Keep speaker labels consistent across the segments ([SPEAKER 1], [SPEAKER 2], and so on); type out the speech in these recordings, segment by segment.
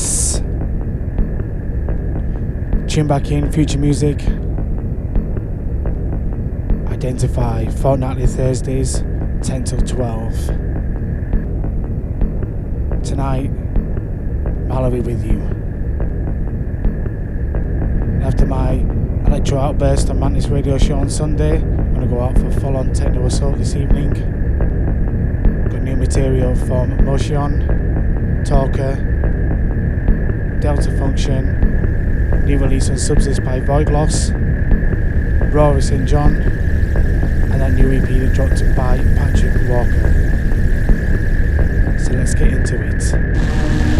[SPEAKER 1] Yes. Tune back in, future music. Identify fortnightly Thursdays, 10 till 12. Tonight, Mallory with you. After my electro outburst on Mantis Radio Show on Sunday, I'm gonna go out for full on techno assault this evening. Got new material from Motion, Talker, Delta Function, new release on Subsist by Void Loss, Rory St. John, and that new EP that dropped by Patrick Walker. So let's get into it.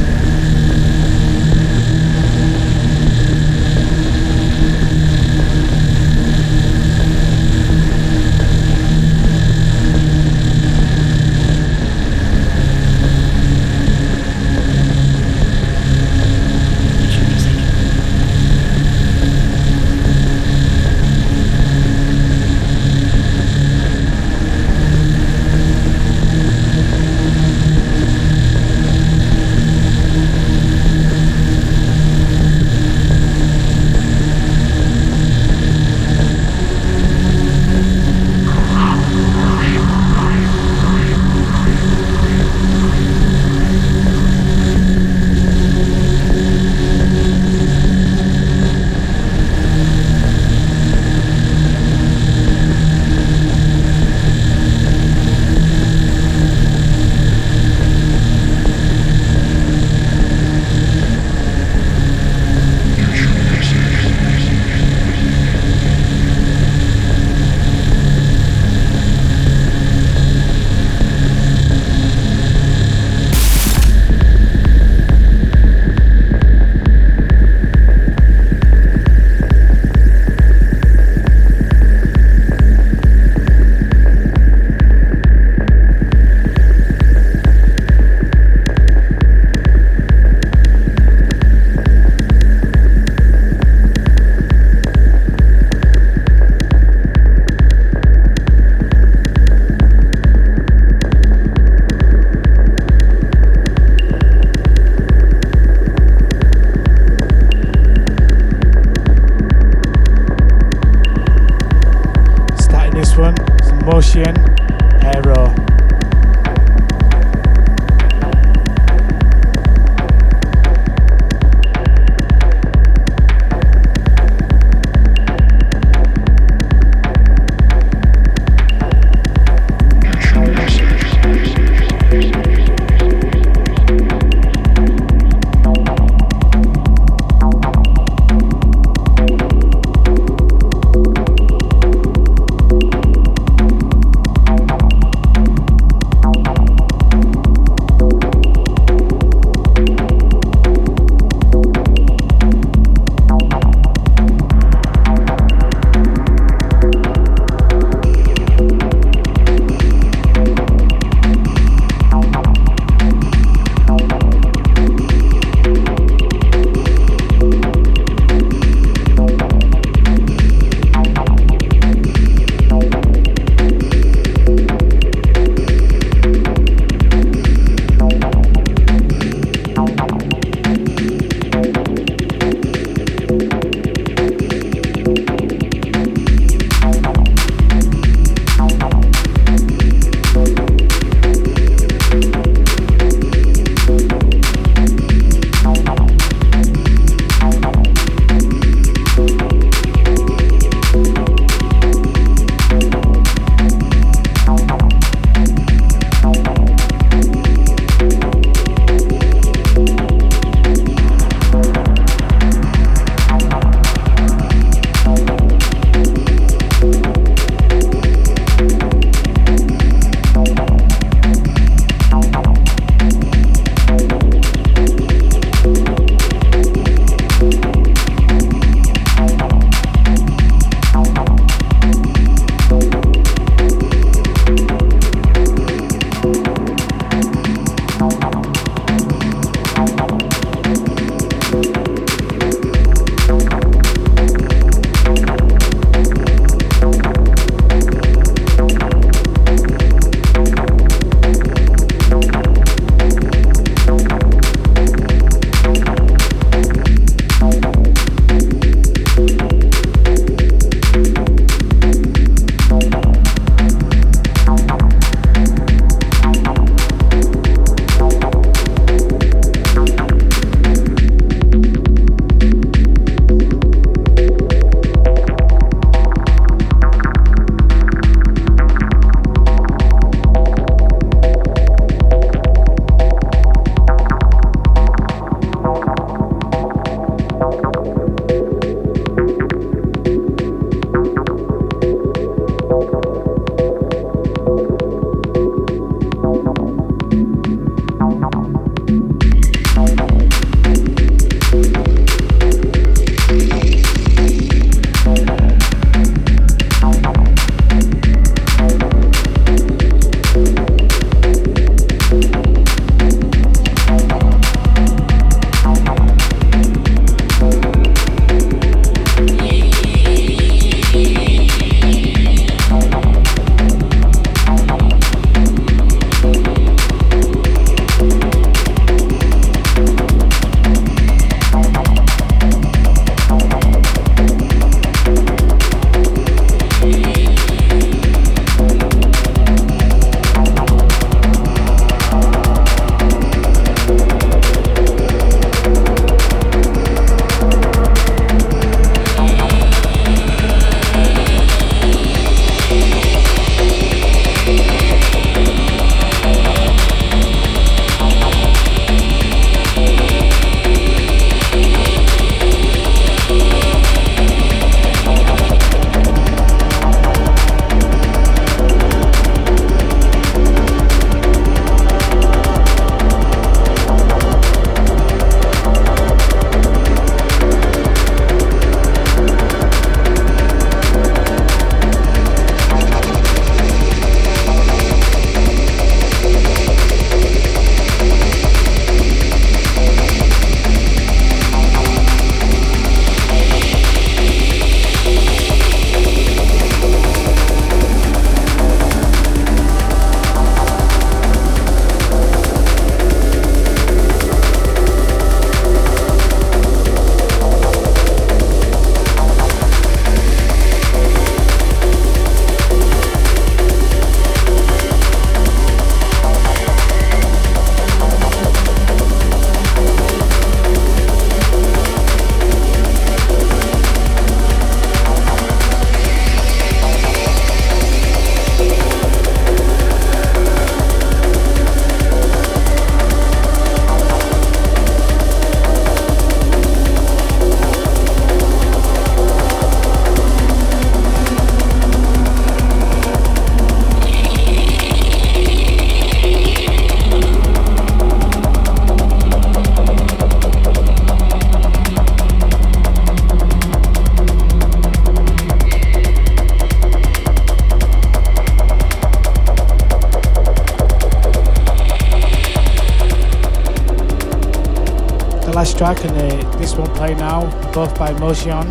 [SPEAKER 1] Track and the, this one play now, both by Motion.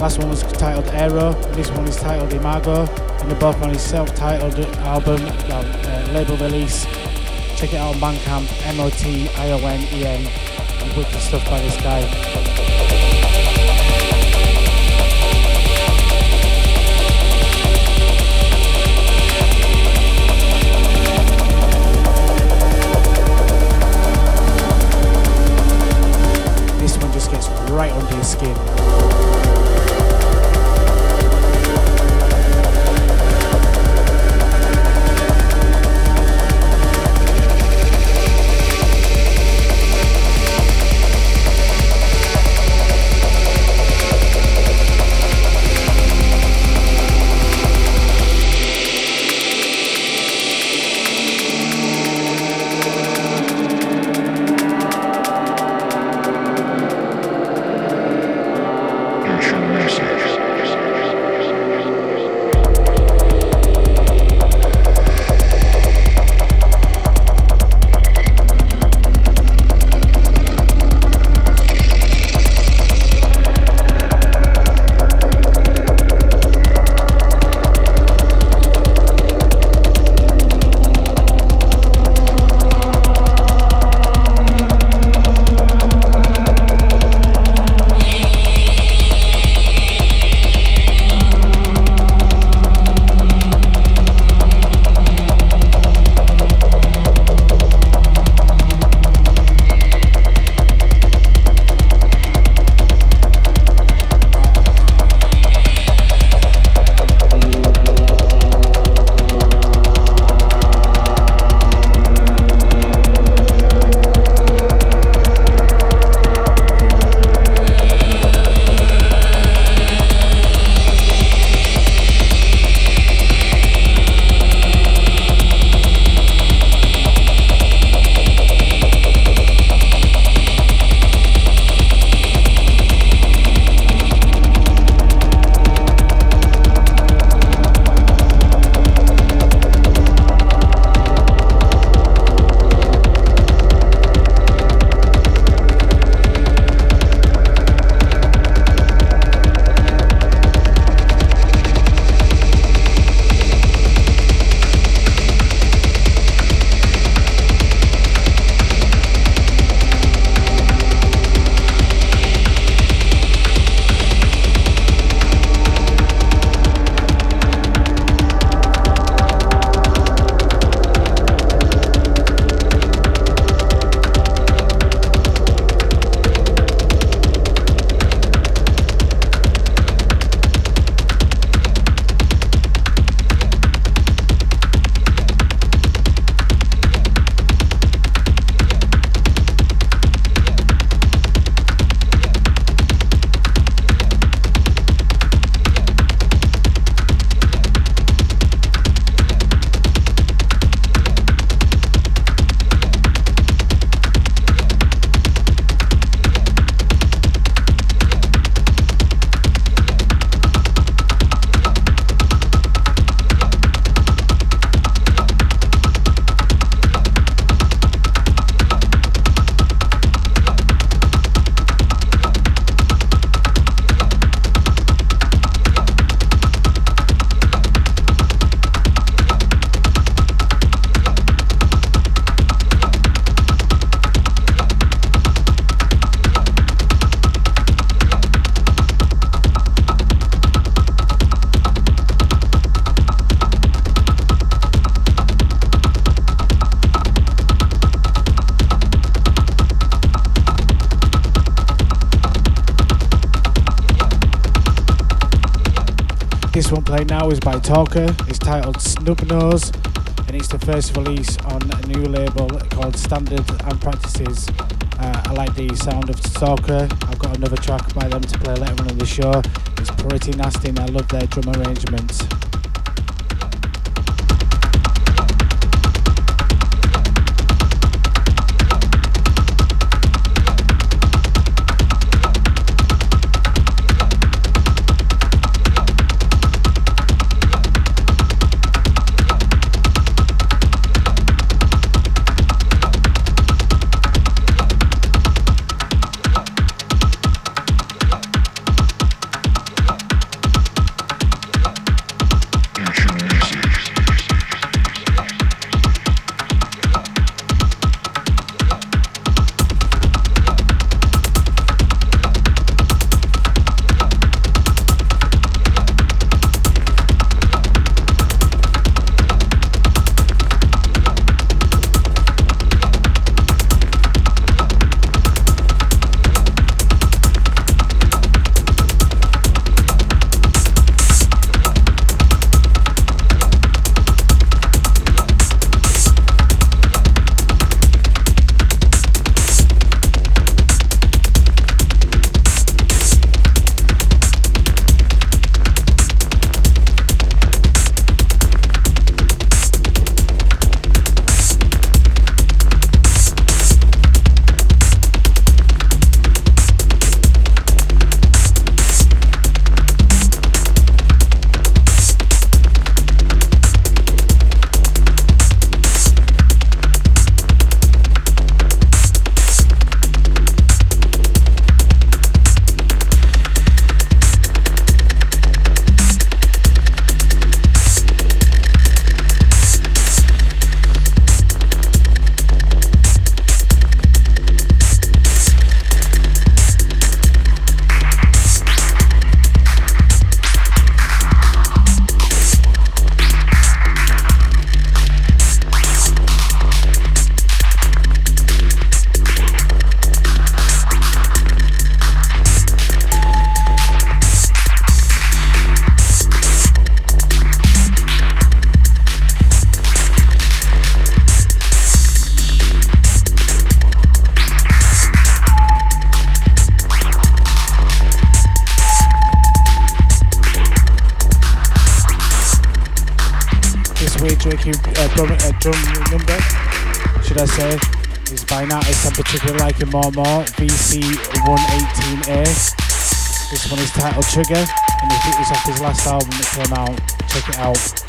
[SPEAKER 1] Last one was titled Aero, this one is titled Imago, and they're both on his self-titled album, well, uh, label release. Check it out on Bandcamp, M-O-T-I-O-N-E-N, and wicked stuff by this guy. Right under your skin. Now is by Talker. It's titled Snubnose and it's the first release on a new label called Standard and Practices. Uh, I like the sound of Talker. I've got another track by them to play later on in the show. It's pretty nasty and I love their drum arrangements. Should I say, is by an artist I'm particularly liking more and more, VC118A. This one is titled Trigger, and he picked this off his last album that came out. Check it out.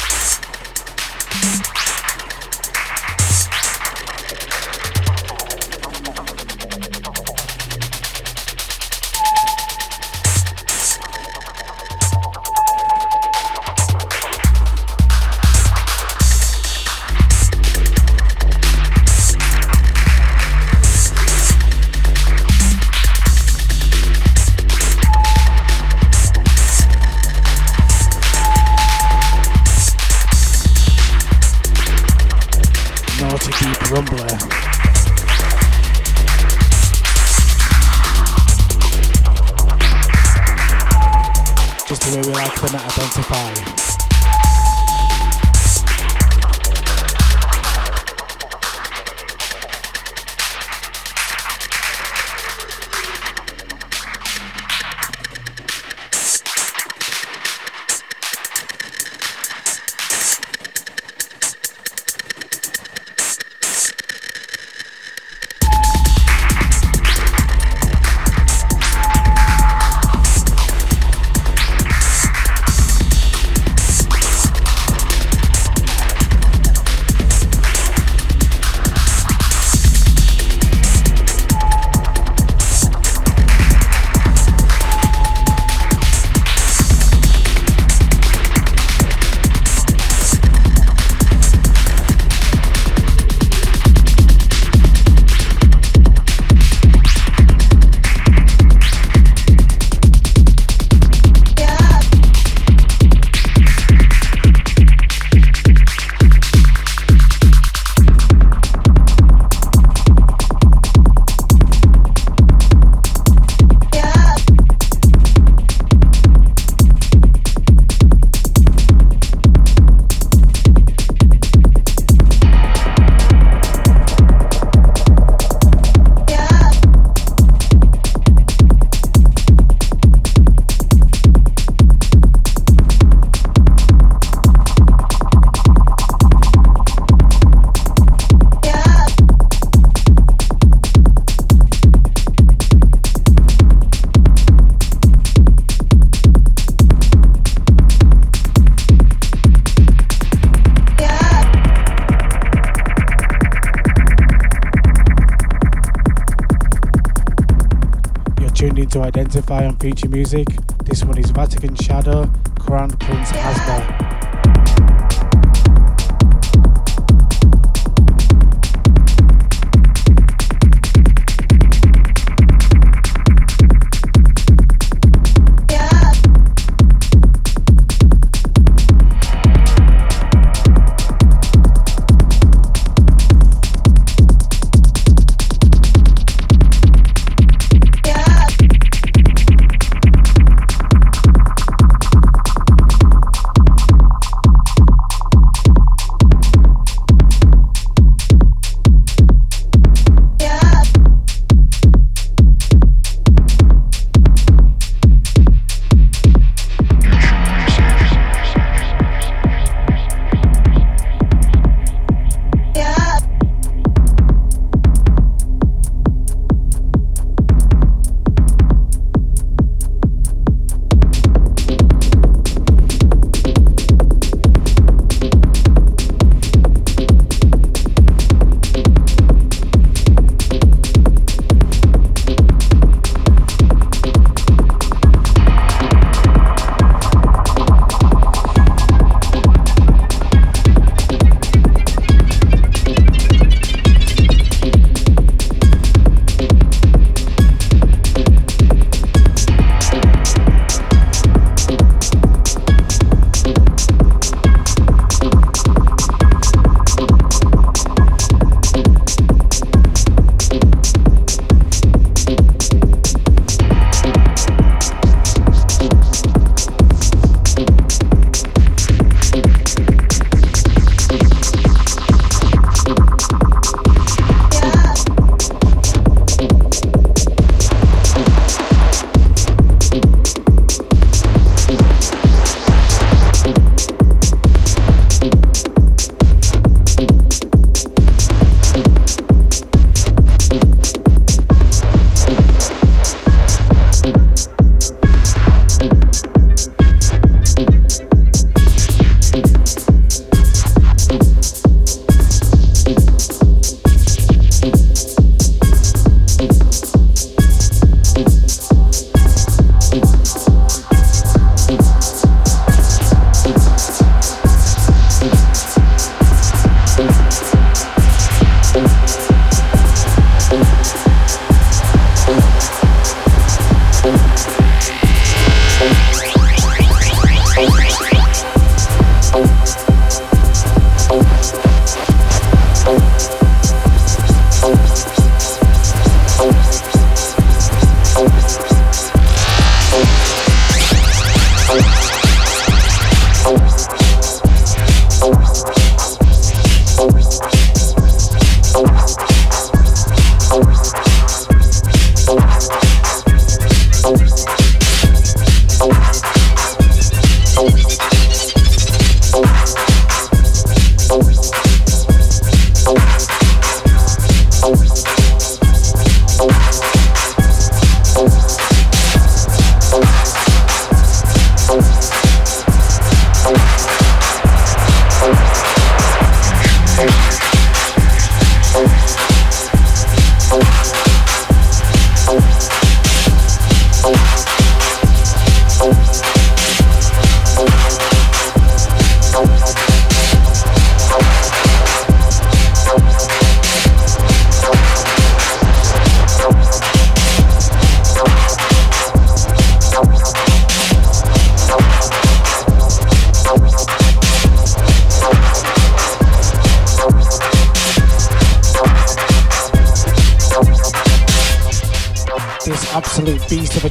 [SPEAKER 1] On Future Music. This one is Vatican Shadow, Crown Prince Asba.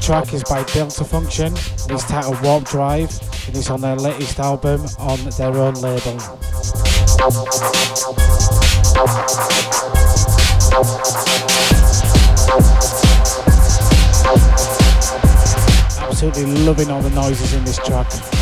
[SPEAKER 1] Track is by Delta Function and it's titled Warp Drive and it's on their latest album on their own label. Absolutely loving all the noises in this track.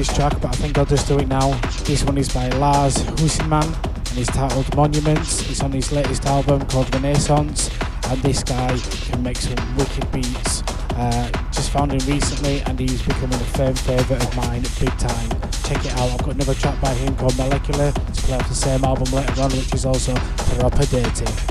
[SPEAKER 1] This track, but I think I'll just do it now. This one is by Lars Huismann and it's titled Monuments. It's on his latest album called Renaissance, and this guy can make some wicked beats. Uh, just found him recently, and he's becoming a firm favourite of mine, big time. Check it out. I've got another track by him called Molecular to play off the same album later on, which is also proper dirty.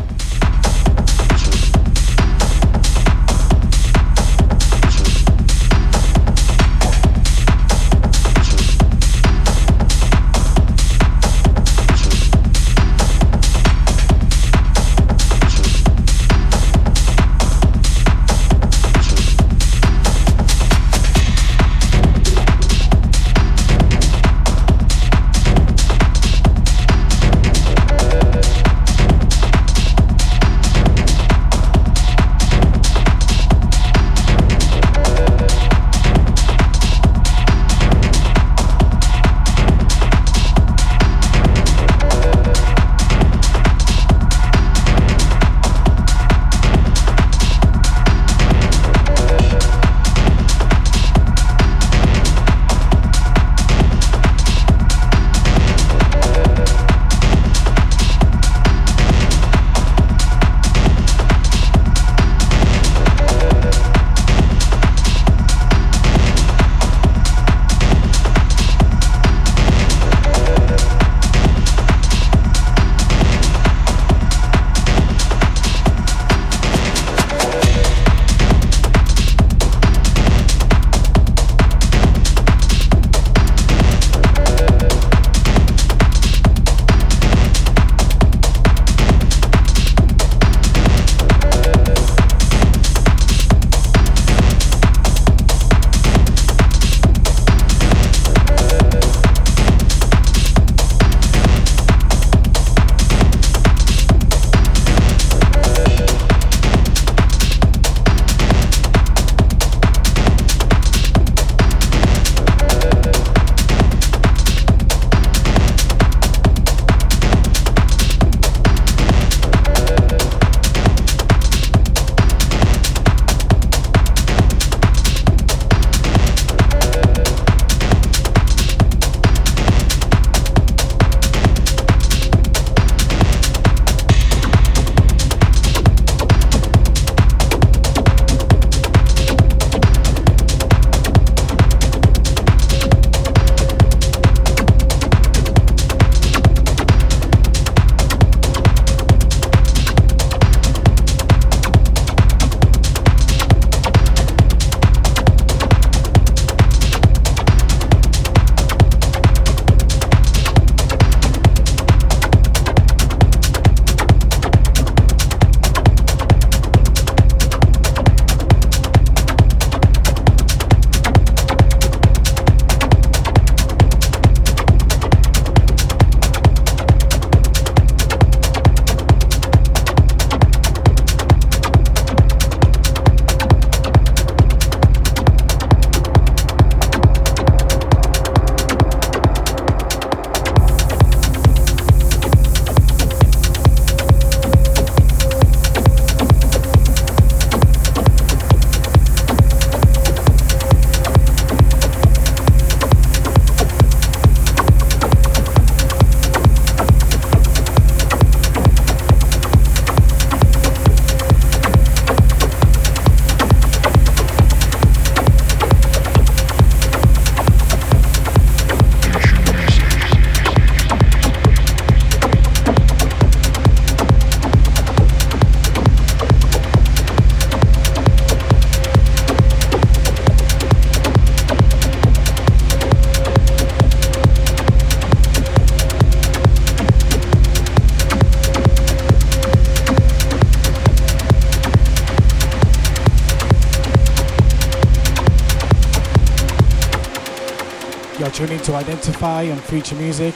[SPEAKER 1] Tuning to Identify on Future Music.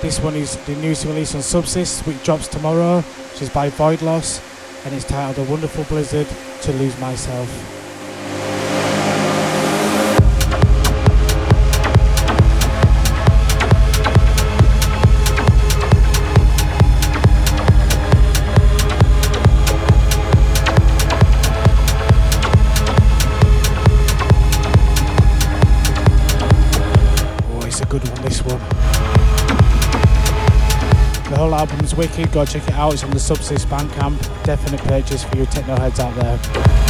[SPEAKER 1] This one is the newest release on Subsist, which drops tomorrow, which is by Void Loss, and it's titled A Wonderful Blizzard to Lose Myself. Wicked, go check it out, it's on the Subsist Bandcamp. Definite purchase for you techno heads out there.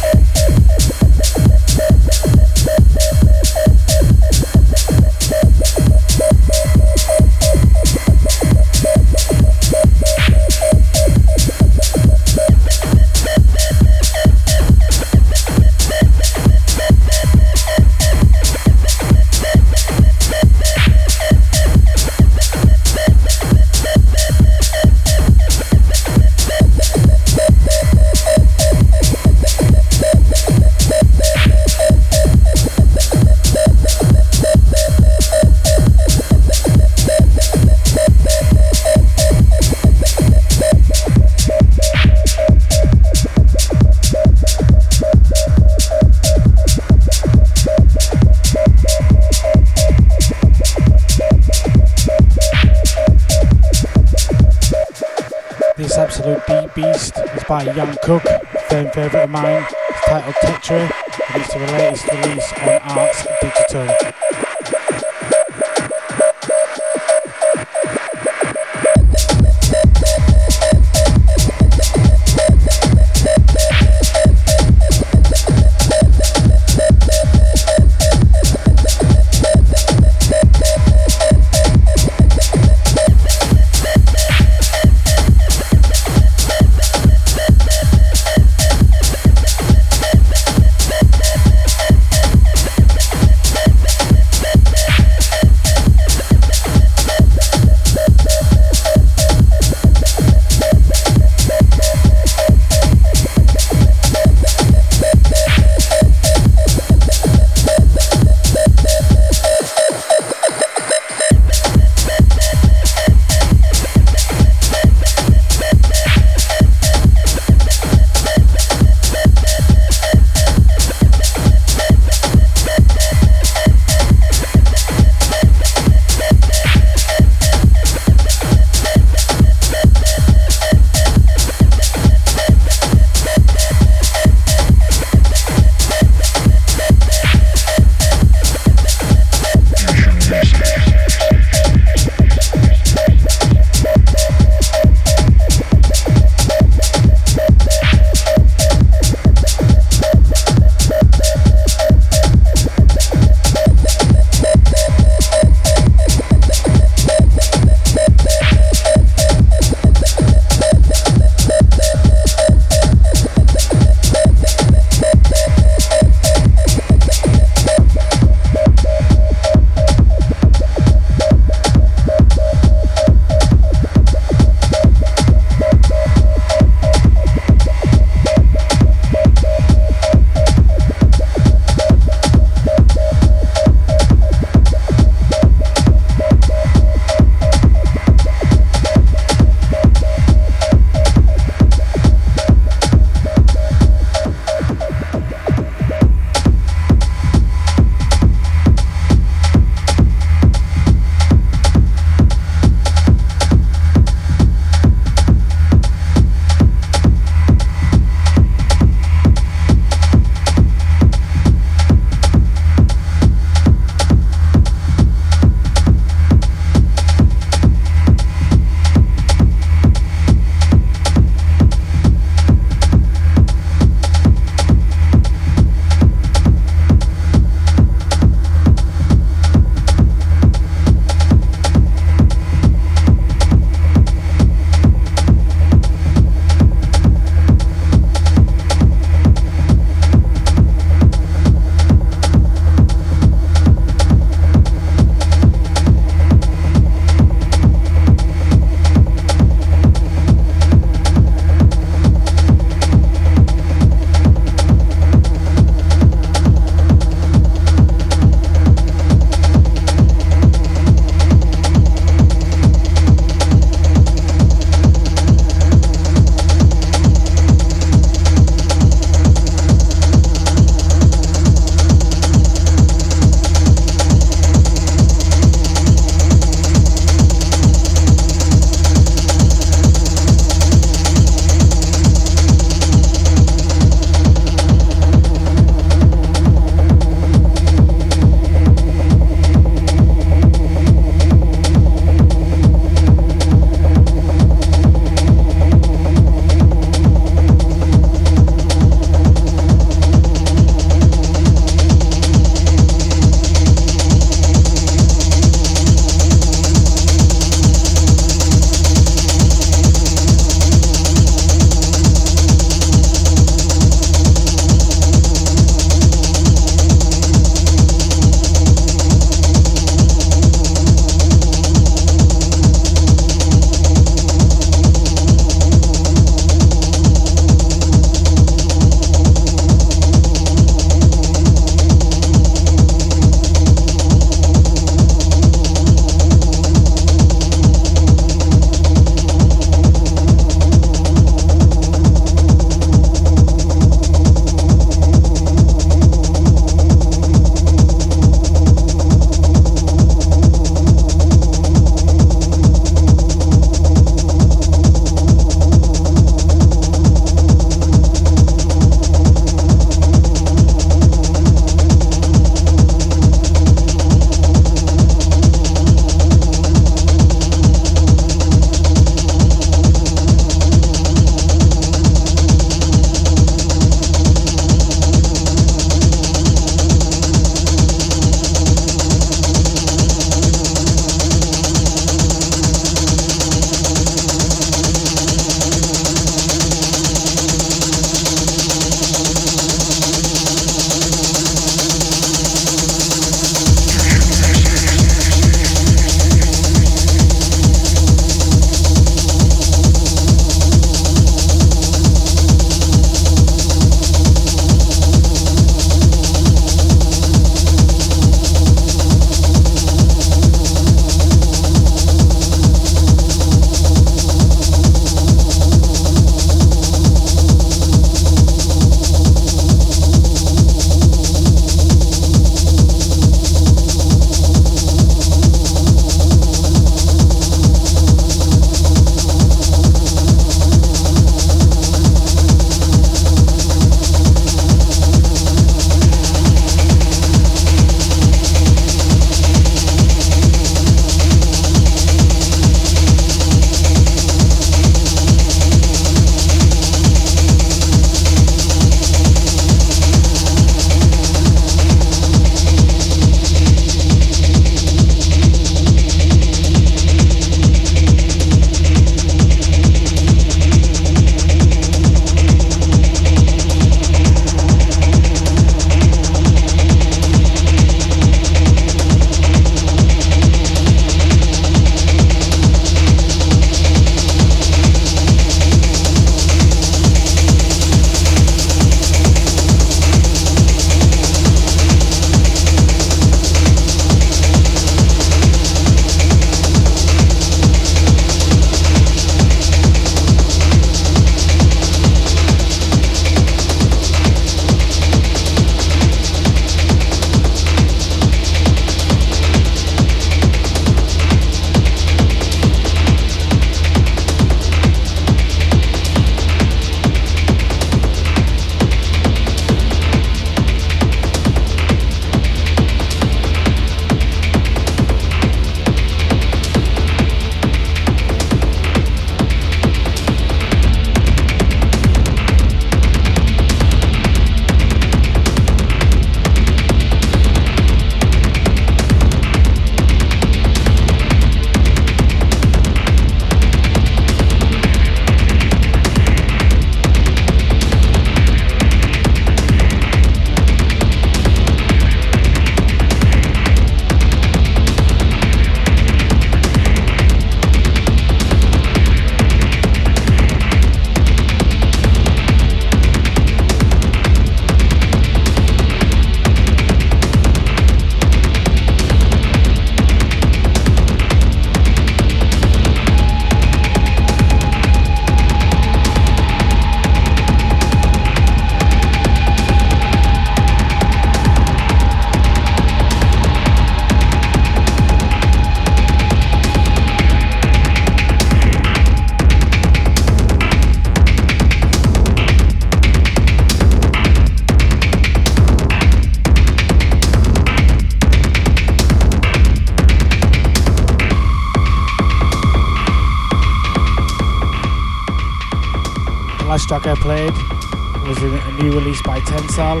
[SPEAKER 1] Track I played was a new release by Tensal,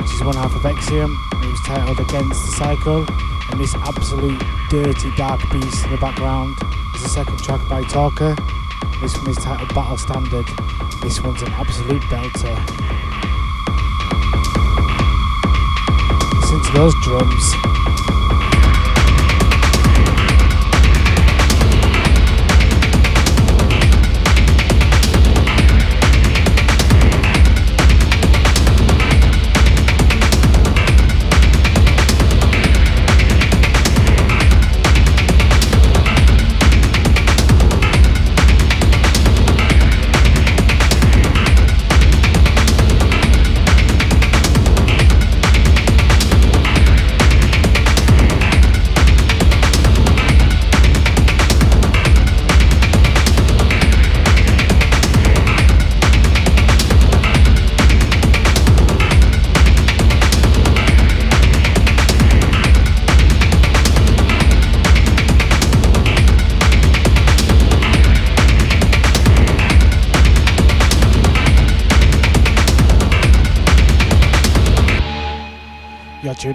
[SPEAKER 1] which is one half of Exium. It was titled Against the Cycle, and this absolute dirty dark beast in the background is the second track by Talker. This one is titled Battle Standard. This one's an absolute belter. Listen to those drums.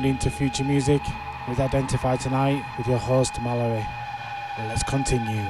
[SPEAKER 1] Into Future Music with Identify Tonight with your host Mallory. Let's continue.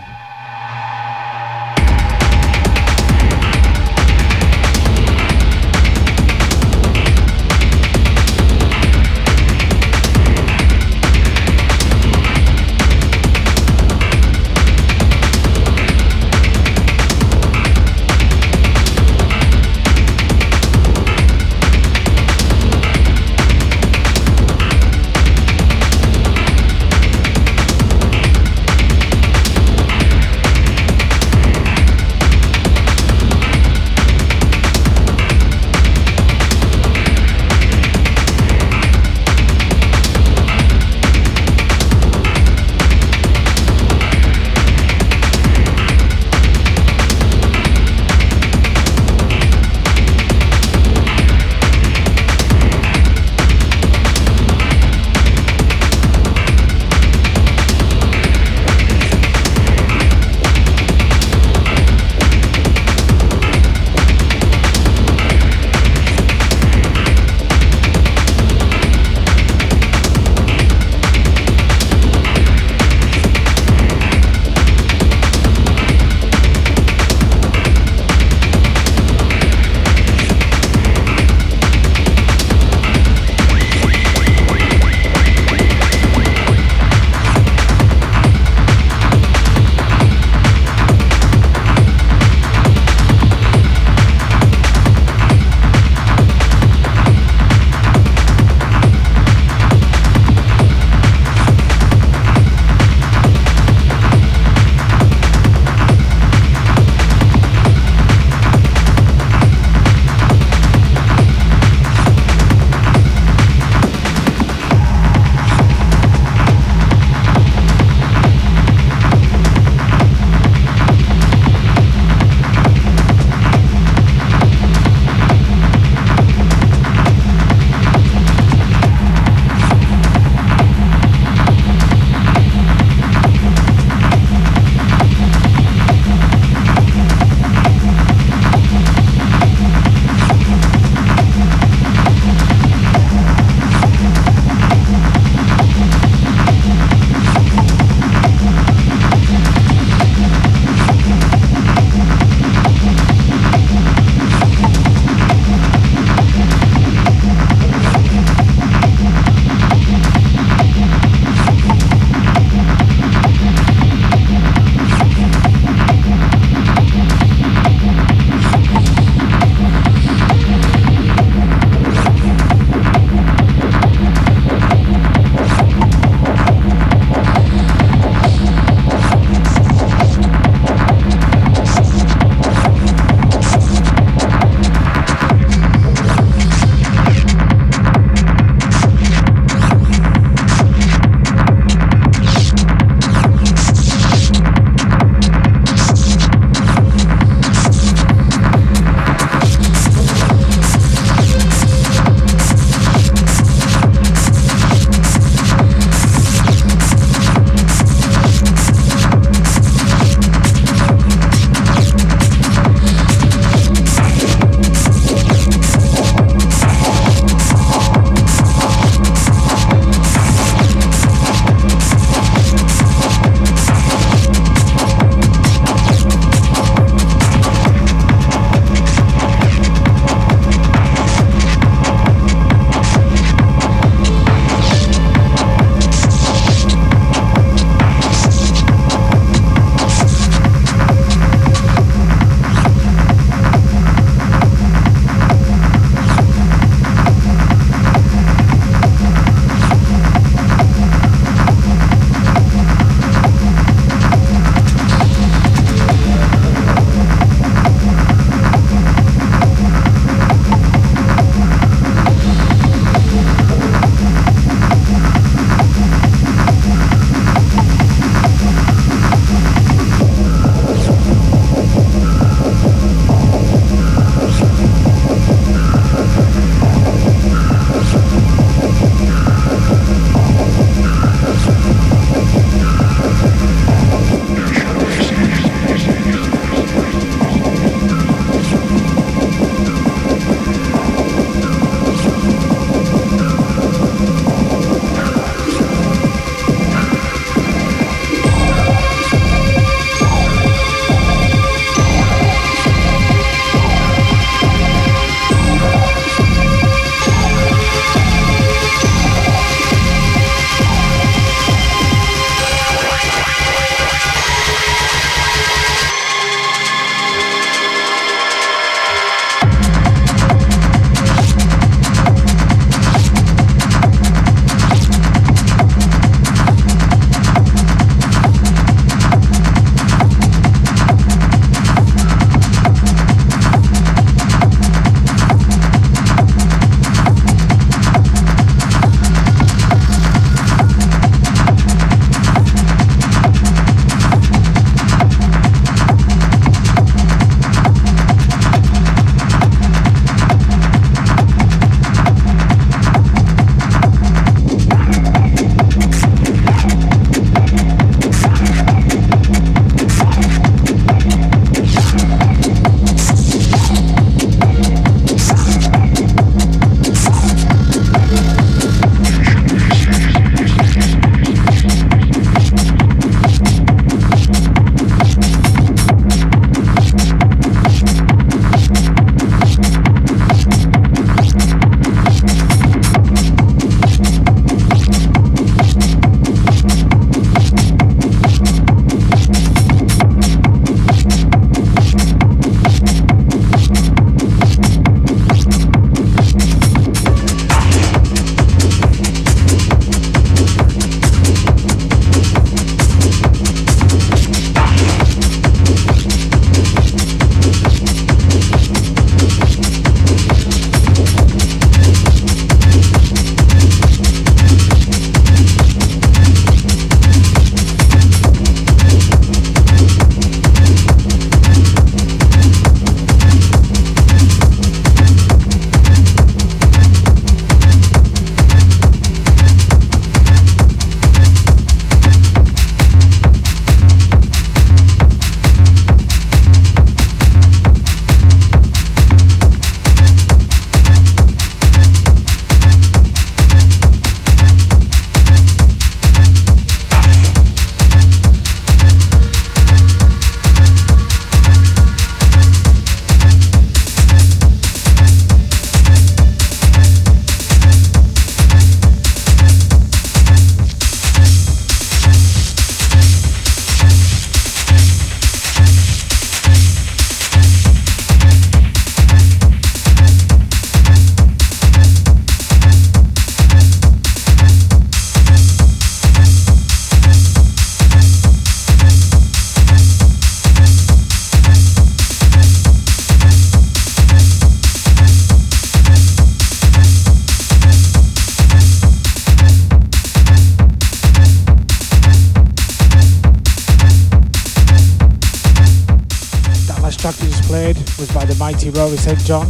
[SPEAKER 1] Rory St. John.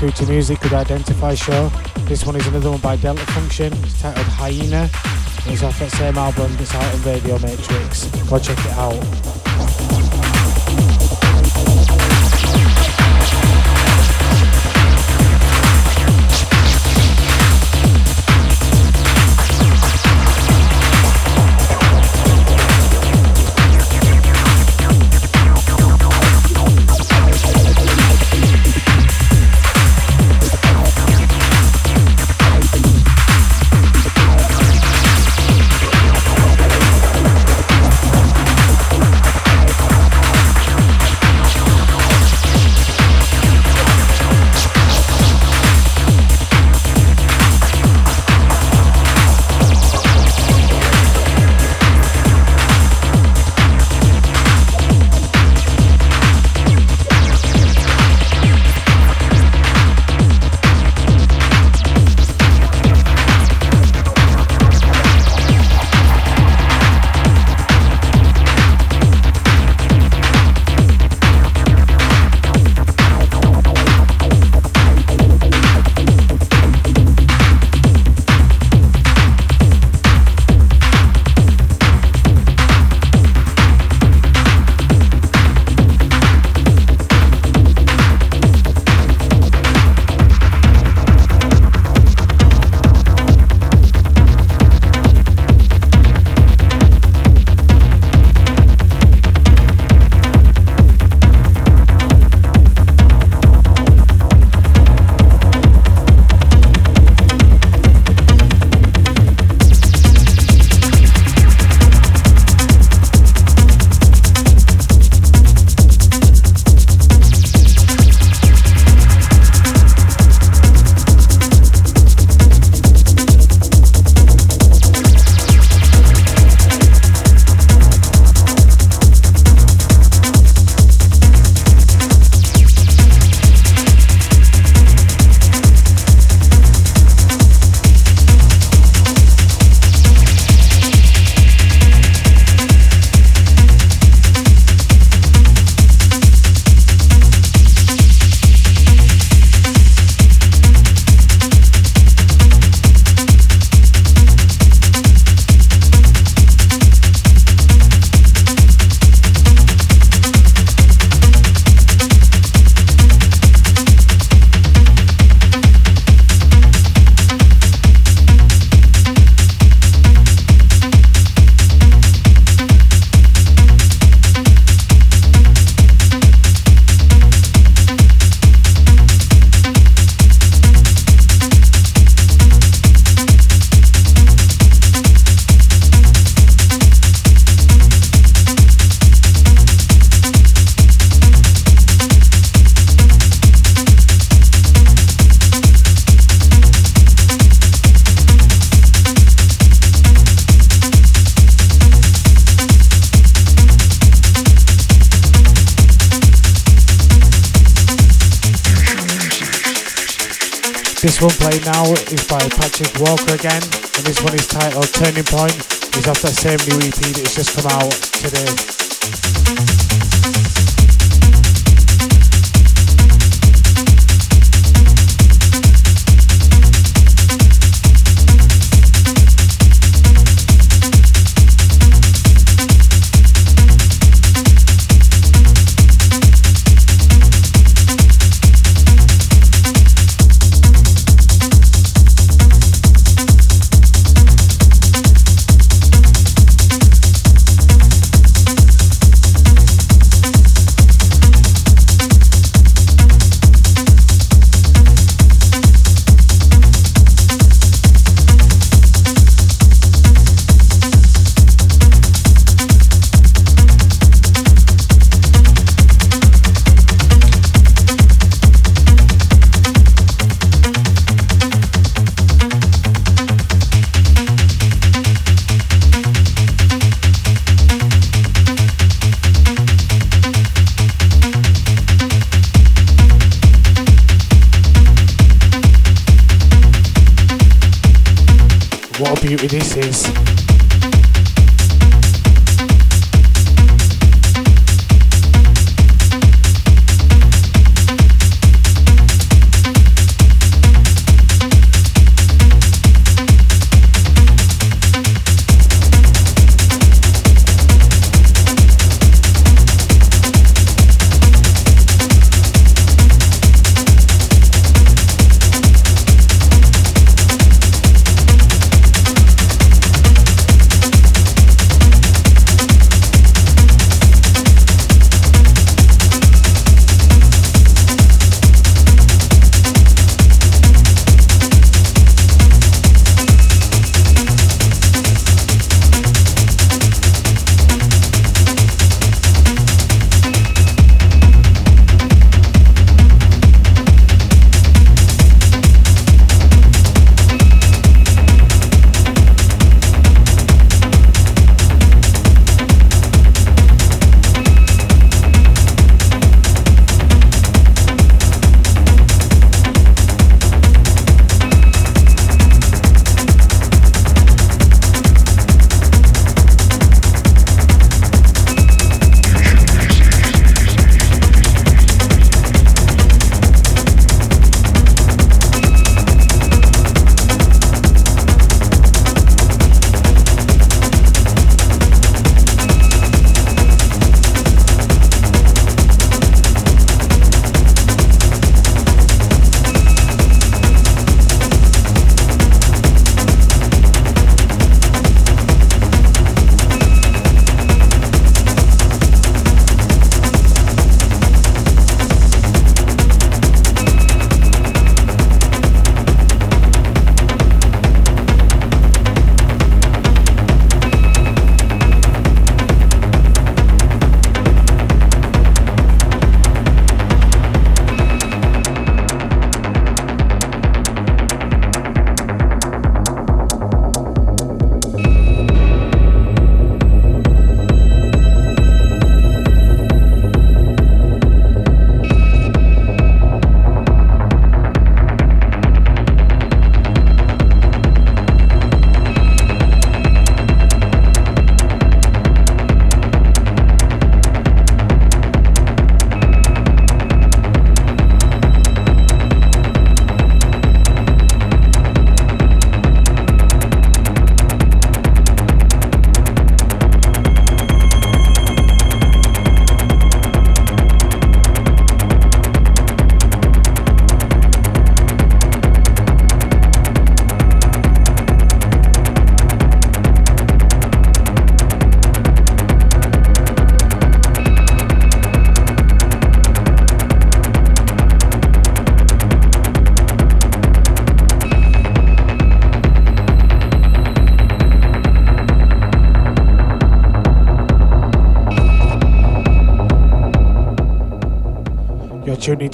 [SPEAKER 1] Mallory, Future Music Could Identify Show. This one is another one by Delta Funktionen. It's titled Hyena. It's off that same album that's out on Radio Matrix. Go check it out. This one played now is by Patrick Walker again, and this one is titled Turning Point. It's off that same new EP that's just come out today.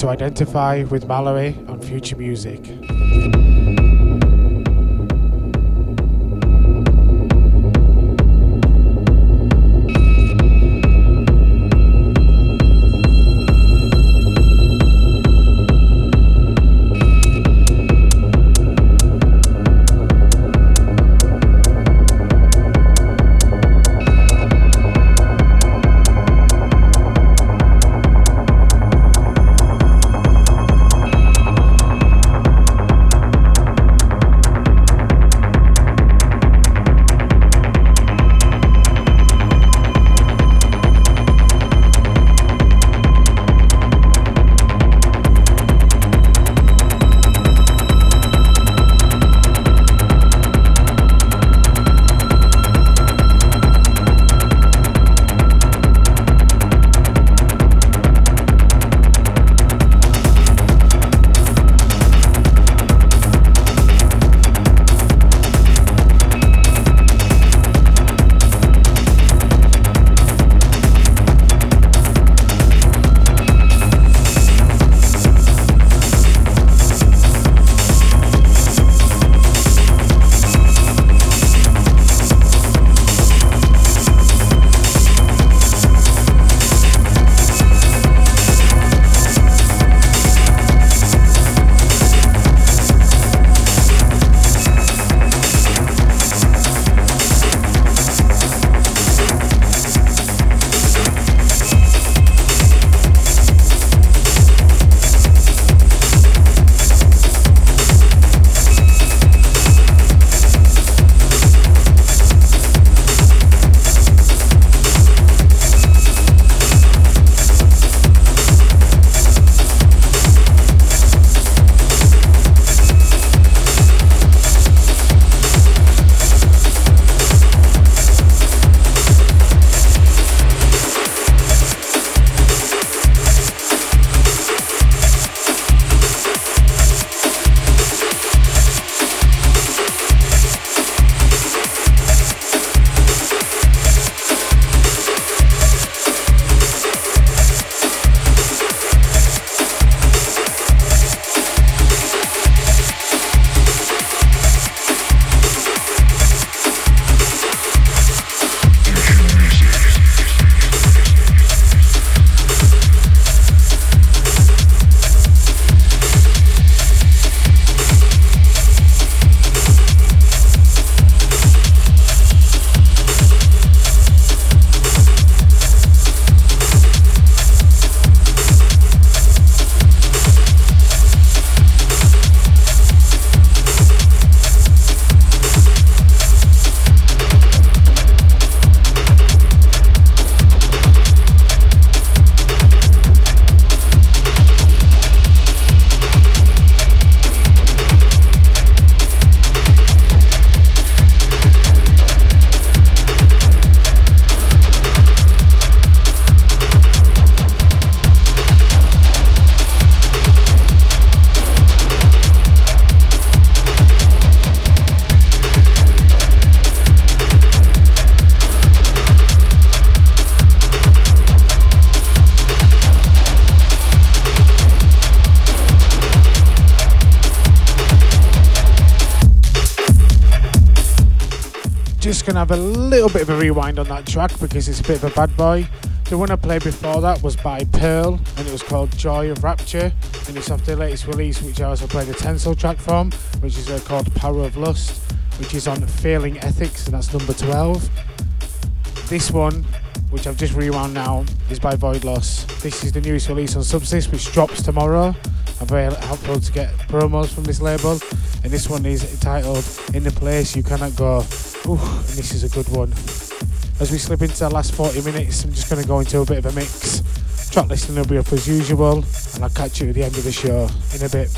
[SPEAKER 1] To Identify with Mallory on Future Music. Gonna have a little bit of a rewind on that track because it's a bit of a bad boy. The one I played before that was by Pearl and it was called Joy of Rapture and it's off their latest release which I also played a Tensile track from which is uh, called Power of Lust which is on Failing Ethics and that's number 12. This one which I've just rewound now is by Void Loss. This is the newest release on Subsist which drops tomorrow. I'm very helpful to get promos from this label and this one is entitled In the Place You Cannot Go Ooh, this is a good one. As we slip into the last 40 minutes, I'm just going to go into a bit of a mix. Track listing will be up as usual, and I'll catch you at the end of the show in a bit.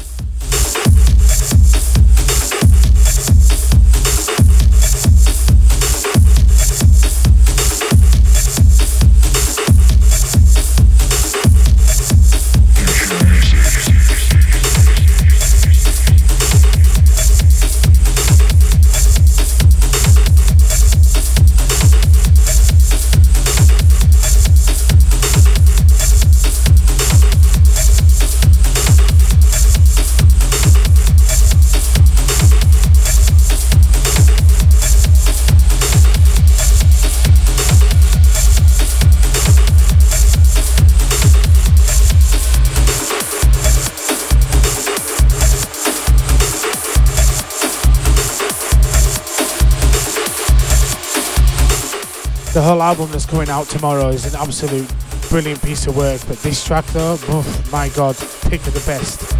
[SPEAKER 1] Album that's coming out tomorrow is an absolute brilliant piece of work, but this track though, oh my god, pick of the best.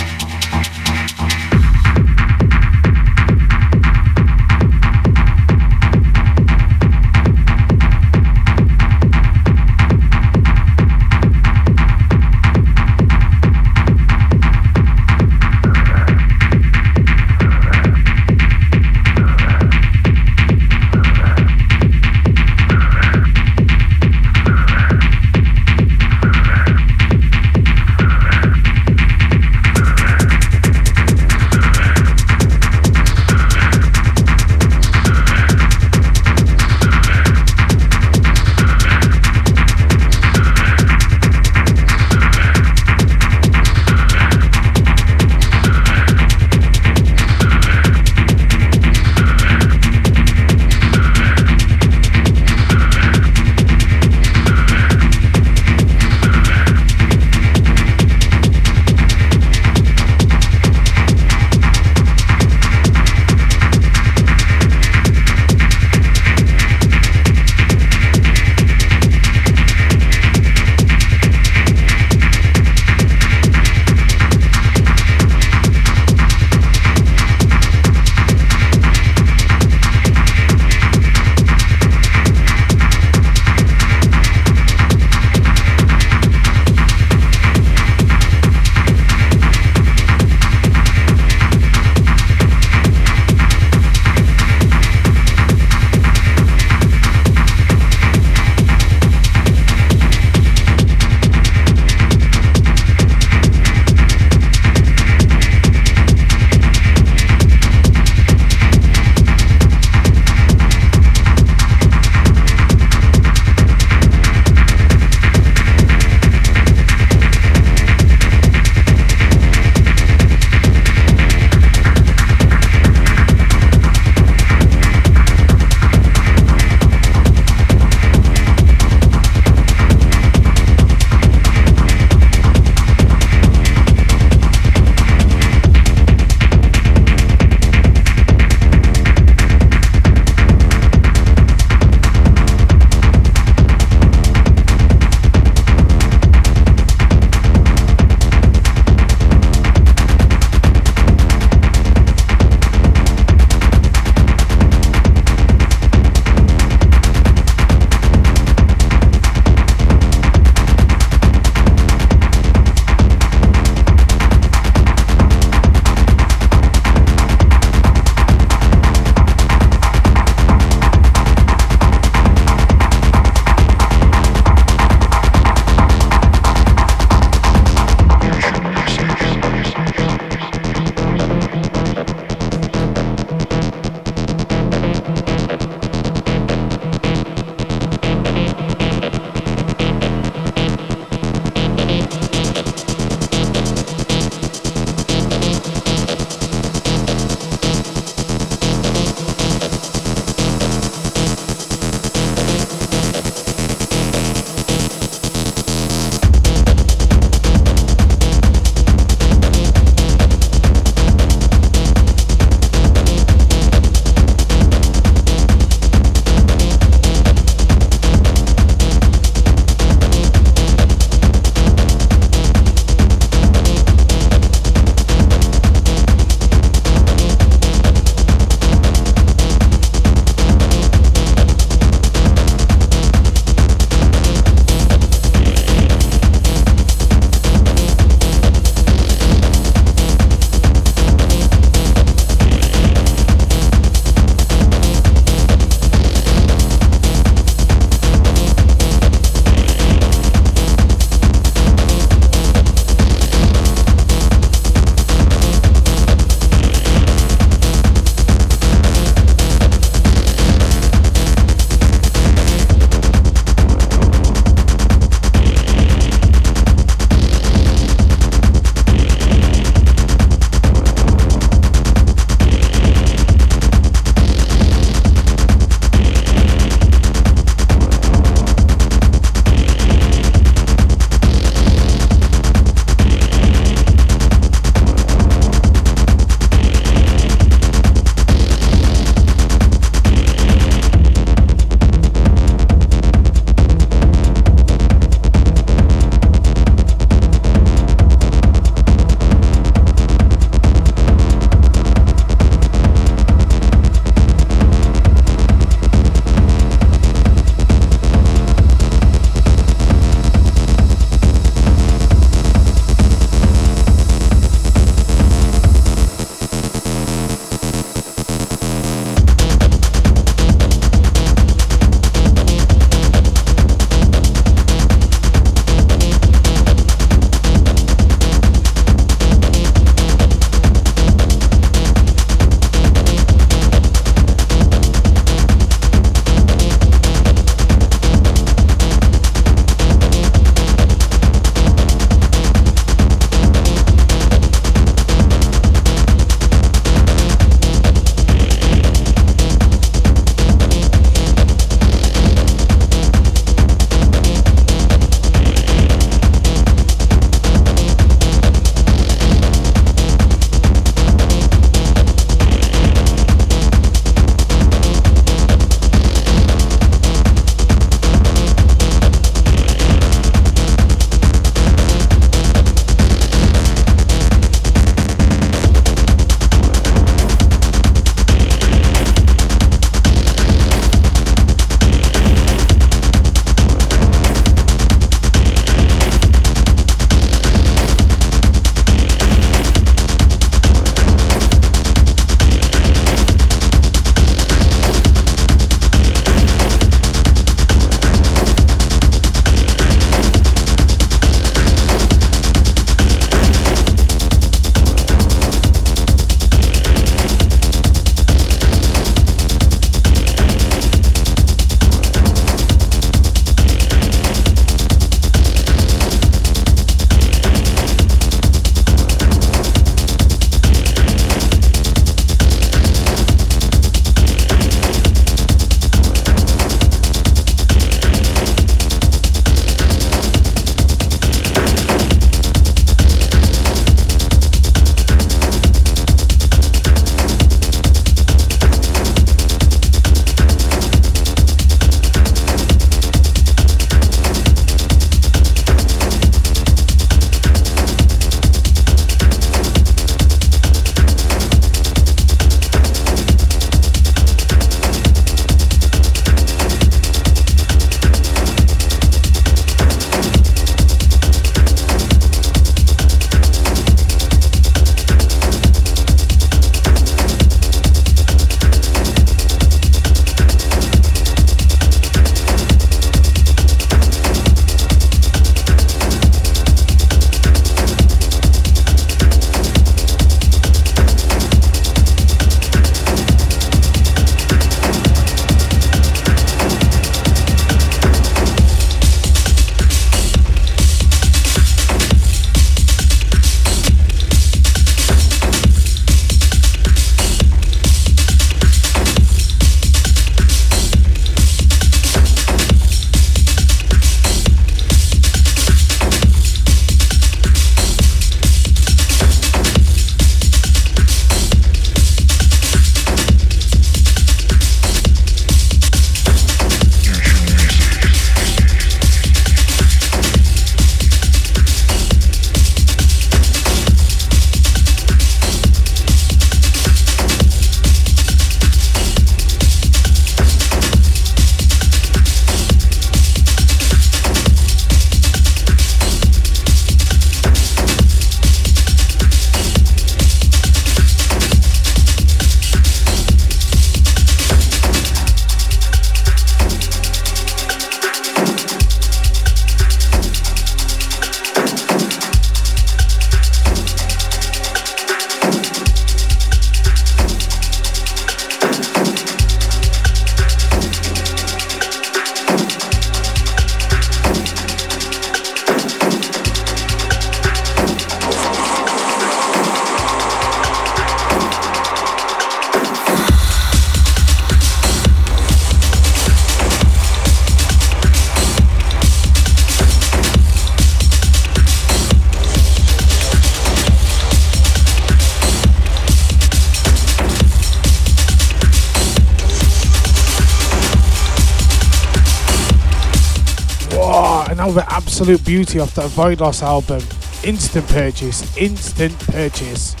[SPEAKER 1] Absolute beauty off that Void album. Instant purchase, instant purchase.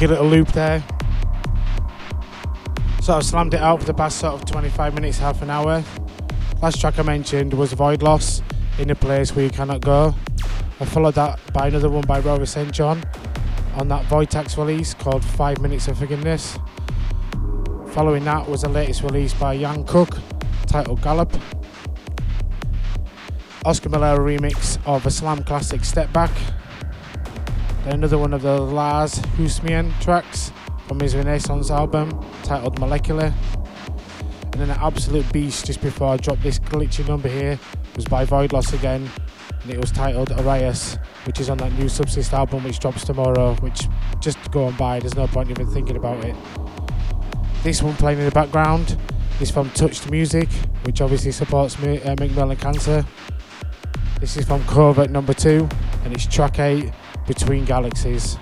[SPEAKER 1] Cheeky little loop there. So I've slammed it out for the past sort of 25 minutes, half an hour. Last track I mentioned was Void Loss, In a Place Where You Cannot Go. I followed that by another one by Rover St. John on that Voitax release called Five Minutes of Forgiveness. Following that was the latest release by Jan Cook titled Gallop. Oscar Miller remix of a slam classic Step Back another one of the Lars Huismann tracks from his Renaissance album titled Molecular. And then an absolute beast just before I dropped this glitchy number here was by Void Loss again, and it was titled Arias, which is on that new Subsist album which drops tomorrow, which just go and buy, there's no point even thinking about it. This one playing in the background is from Touched Music, which obviously supports me, uh, Macmillan Cancer. This is from Covert number two. and it's track 8 Between Galaxies.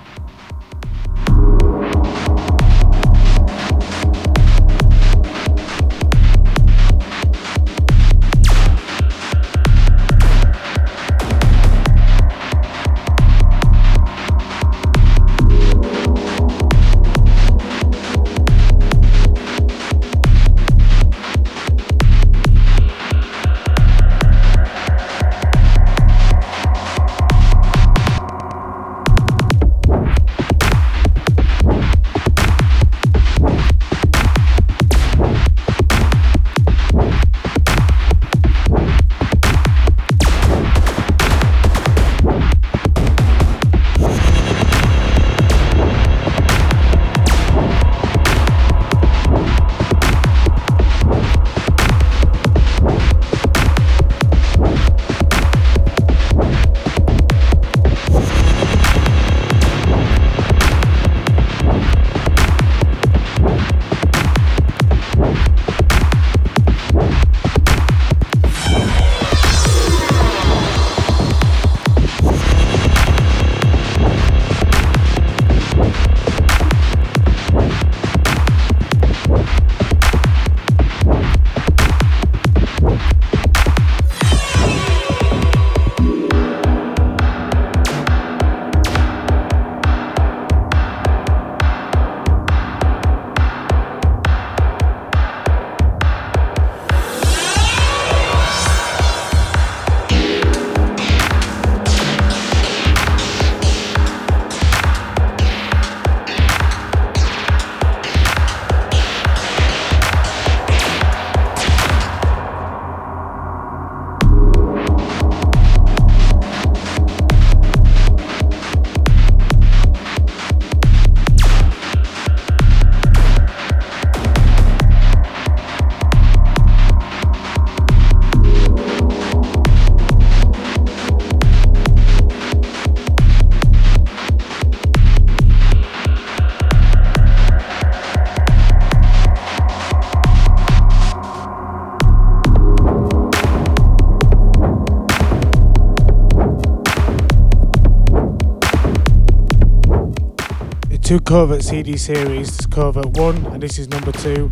[SPEAKER 1] Two covert CD series. This covert one, and this is number two.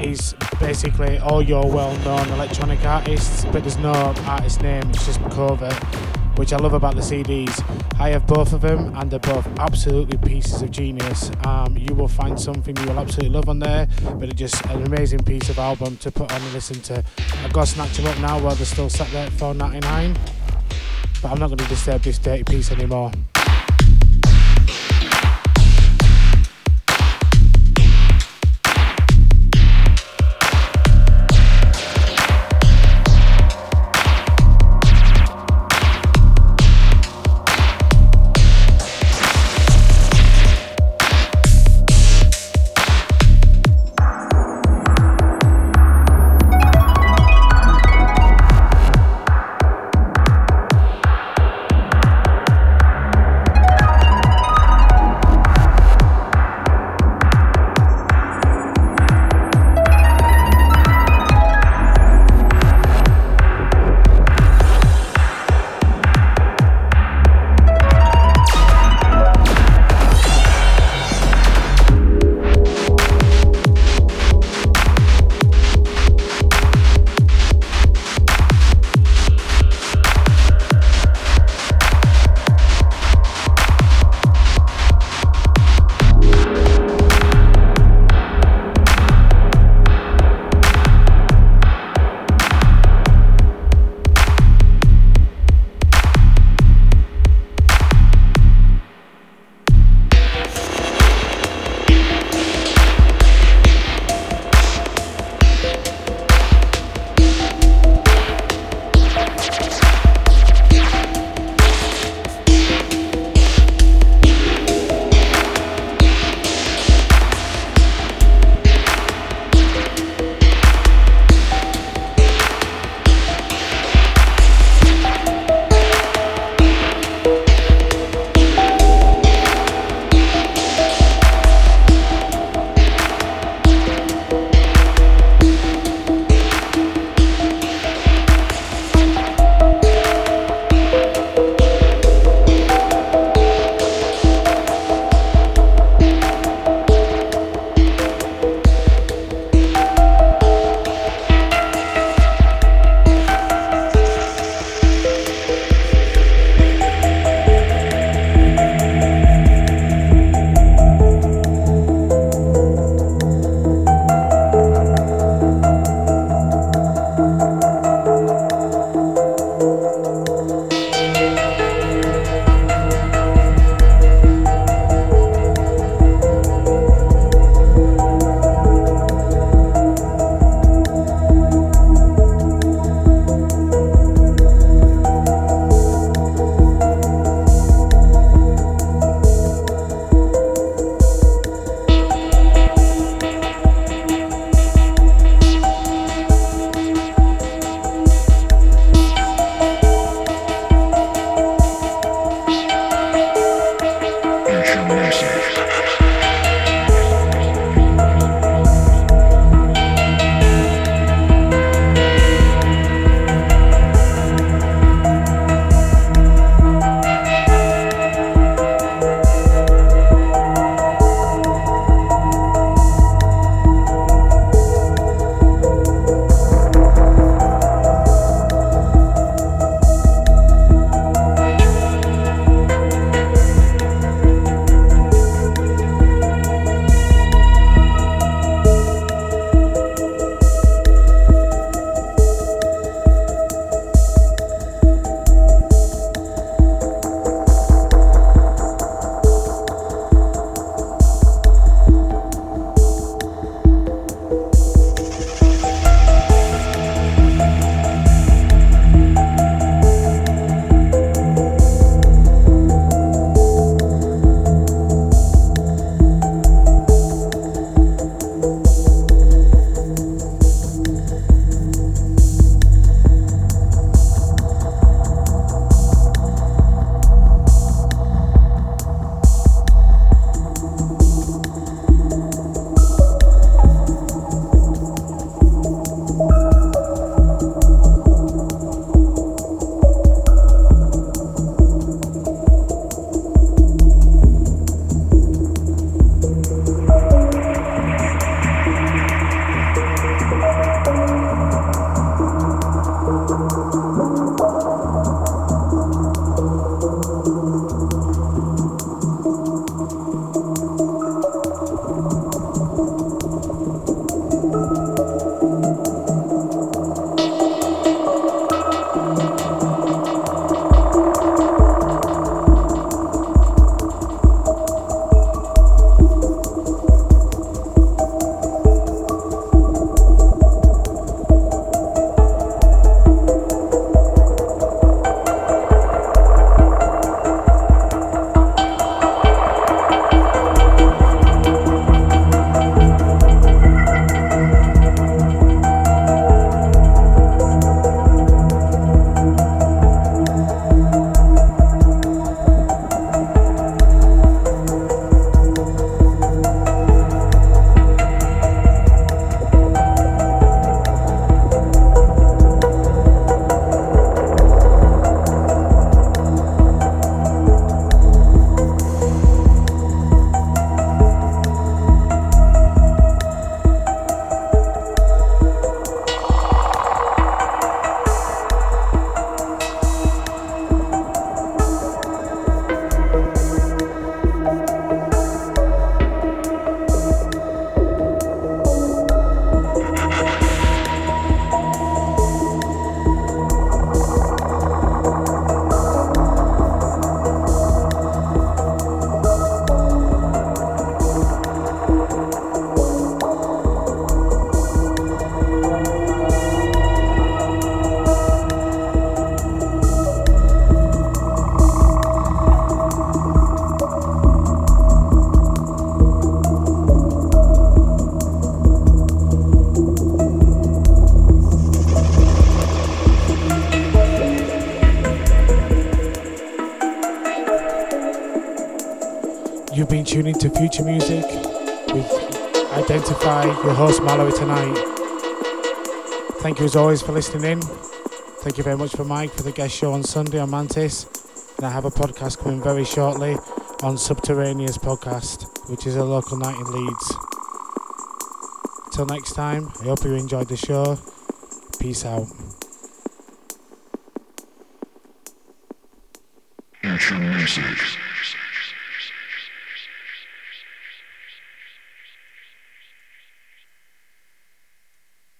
[SPEAKER 1] Is basically all your well-known electronic artists, but there's no artist name. It's just covert, which I love about the CDs. I have both of them, and they're both absolutely pieces of genius. Um, you will find something you will absolutely love on there, but it's just an amazing piece of album to put on and listen to. I've got to snatch them up now while they're still sat there at 4.99, but I'm not going to disturb this dirty piece anymore. Been tuning to Future Music with Identify, your host Mallory tonight. Thank you as always for listening in. Thank you very much for Mike for the guest show on Sunday on Mantis. And I have a podcast coming very shortly on Subterraneous Podcast, which is a local night in Leeds. Till next time, I hope you enjoyed the show. Peace out.